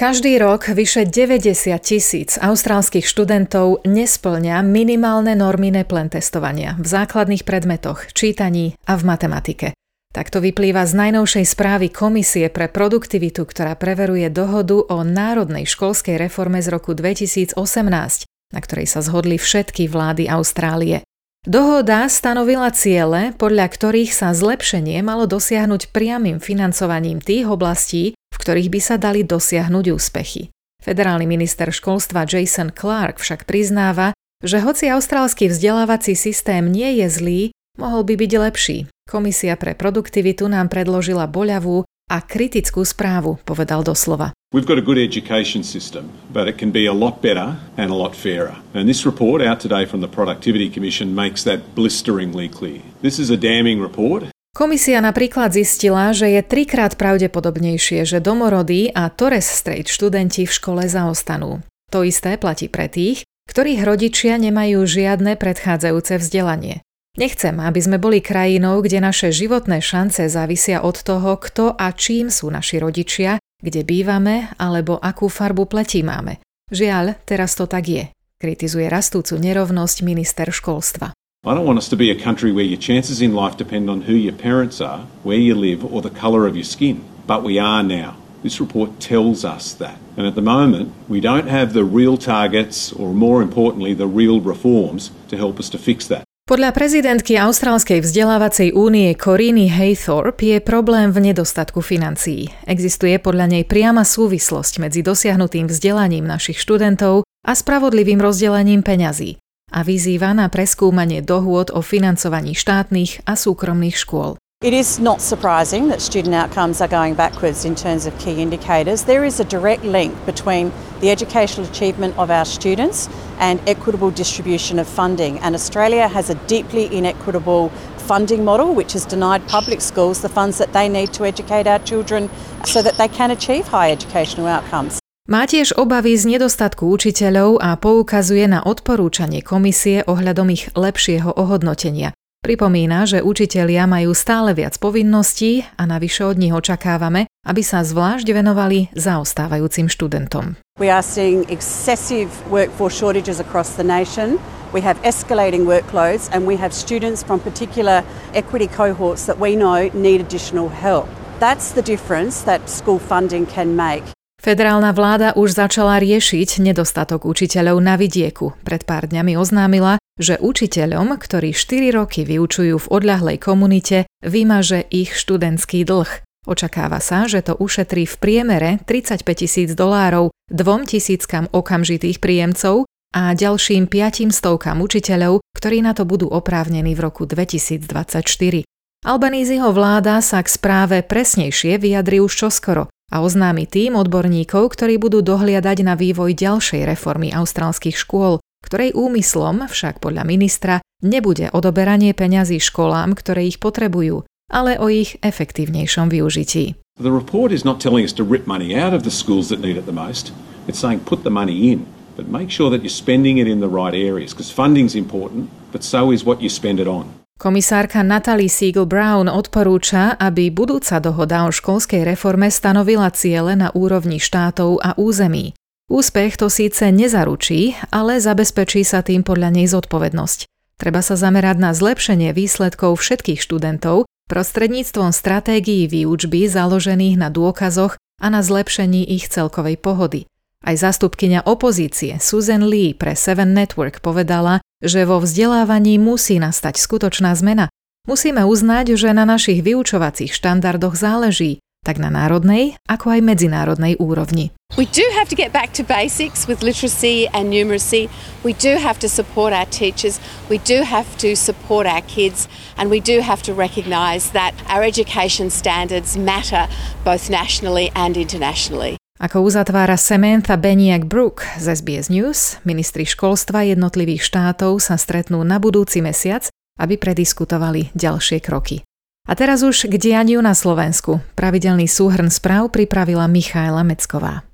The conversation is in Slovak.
Každý rok vyše 90 tisíc austrálskych študentov nesplňa minimálne normy NEPLEN testovania v základných predmetoch, čítaní a v matematike. Takto vyplýva z najnovšej správy Komisie pre produktivitu, ktorá preveruje dohodu o národnej školskej reforme z roku 2018, na ktorej sa zhodli všetky vlády Austrálie. Dohoda stanovila ciele, podľa ktorých sa zlepšenie malo dosiahnuť priamým financovaním tých oblastí, ktorých by sa dali dosiahnuť úspechy. Federálny minister školstva Jason Clark však priznáva, že hoci austrálsky vzdelávací systém nie je zlý, mohol by byť lepší. Komisia pre produktivitu nám predložila boľavú a kritickú správu, povedal doslova. We've got a good education system, but it can be a lot better and a lot fairer. And this report out today from the Productivity Commission makes that blisteringly clear. This is a damning report Komisia napríklad zistila, že je trikrát pravdepodobnejšie, že domorodí a Torres Strait študenti v škole zaostanú. To isté platí pre tých, ktorých rodičia nemajú žiadne predchádzajúce vzdelanie. Nechcem, aby sme boli krajinou, kde naše životné šance závisia od toho, kto a čím sú naši rodičia, kde bývame alebo akú farbu pletí máme. Žiaľ, teraz to tak je, kritizuje rastúcu nerovnosť minister školstva. I don't want us to be a country where your chances in life depend on who your parents are, where you live, or the colour of your skin. But we are now. This report tells us that. And at the moment, we don't have the real targets, or more importantly, the real reforms to help us to fix that. Podľa prezidentky Austrálskej vzdelávacej únie Coriny Haythorpe je problém v nedostatku financií. Existuje podľa nej priama súvislosť medzi dosiahnutým vzdelaním našich študentov a spravodlivým rozdelením peňazí. A vyzýva na preskúmanie dohôd o financovaní štátnych a súkromných škôl. It is not surprising that student outcomes are going backwards in terms of key indicators. There is a direct link between the educational achievement of our students and equitable distribution of funding. And Australia has a deeply inequitable funding model which has denied public schools the funds that they need to educate our children so that they can achieve high educational outcomes. Má tiež obavy z nedostatku učiteľov a poukazuje na odporúčanie komisie ohľadom ich lepšieho ohodnotenia. Pripomína, že učitelia majú stále viac povinností a navyše od nich očakávame, aby sa zvlášť venovali zaostávajúcim študentom. We are seeing excessive workforce shortages across the nation. We have escalating workloads and we have students from particular equity cohorts that we know need additional help. That's the difference that school funding can make. Federálna vláda už začala riešiť nedostatok učiteľov na vidieku. Pred pár dňami oznámila, že učiteľom, ktorí 4 roky vyučujú v odľahlej komunite, vymaže ich študentský dlh. Očakáva sa, že to ušetrí v priemere 35 tisíc dolárov dvom tisíckam okamžitých príjemcov a ďalším 500 stovkám učiteľov, ktorí na to budú oprávnení v roku 2024. Albanízyho vláda sa k správe presnejšie vyjadri už čoskoro a oznámi tým odborníkov, ktorí budú dohliadať na vývoj ďalšej reformy austrálskych škôl, ktorej úmyslom však podľa ministra nebude odoberanie peňazí školám, ktoré ich potrebujú, ale o ich efektívnejšom využití. The report is not telling us to rip money out of the schools that need it the most. It's saying put the money in, but make sure that you're spending it in the right areas because funding's important, but so is what you spend it on. Komisárka Natalie Siegel Brown odporúča, aby budúca dohoda o školskej reforme stanovila ciele na úrovni štátov a území. Úspech to síce nezaručí, ale zabezpečí sa tým podľa nej zodpovednosť. Treba sa zamerať na zlepšenie výsledkov všetkých študentov prostredníctvom stratégií výučby založených na dôkazoch a na zlepšení ich celkovej pohody. Aj zástupkyňa opozície Susan Lee pre Seven Network povedala, že vo vzdelávaní musí nastať skutočná zmena. Musíme uznať, že na našich vyučovacích štandardoch záleží, tak na národnej, ako aj medzinárodnej úrovni. We do have to get back to basics with literacy and numeracy. We do have to support our teachers. We do have to support our kids. And we do have to recognise that our education standards matter both nationally and internationally. Ako uzatvára Samantha Beniak Brook z SBS News, ministri školstva jednotlivých štátov sa stretnú na budúci mesiac, aby prediskutovali ďalšie kroky. A teraz už k dianiu na Slovensku. Pravidelný súhrn správ pripravila Michaela Mecková.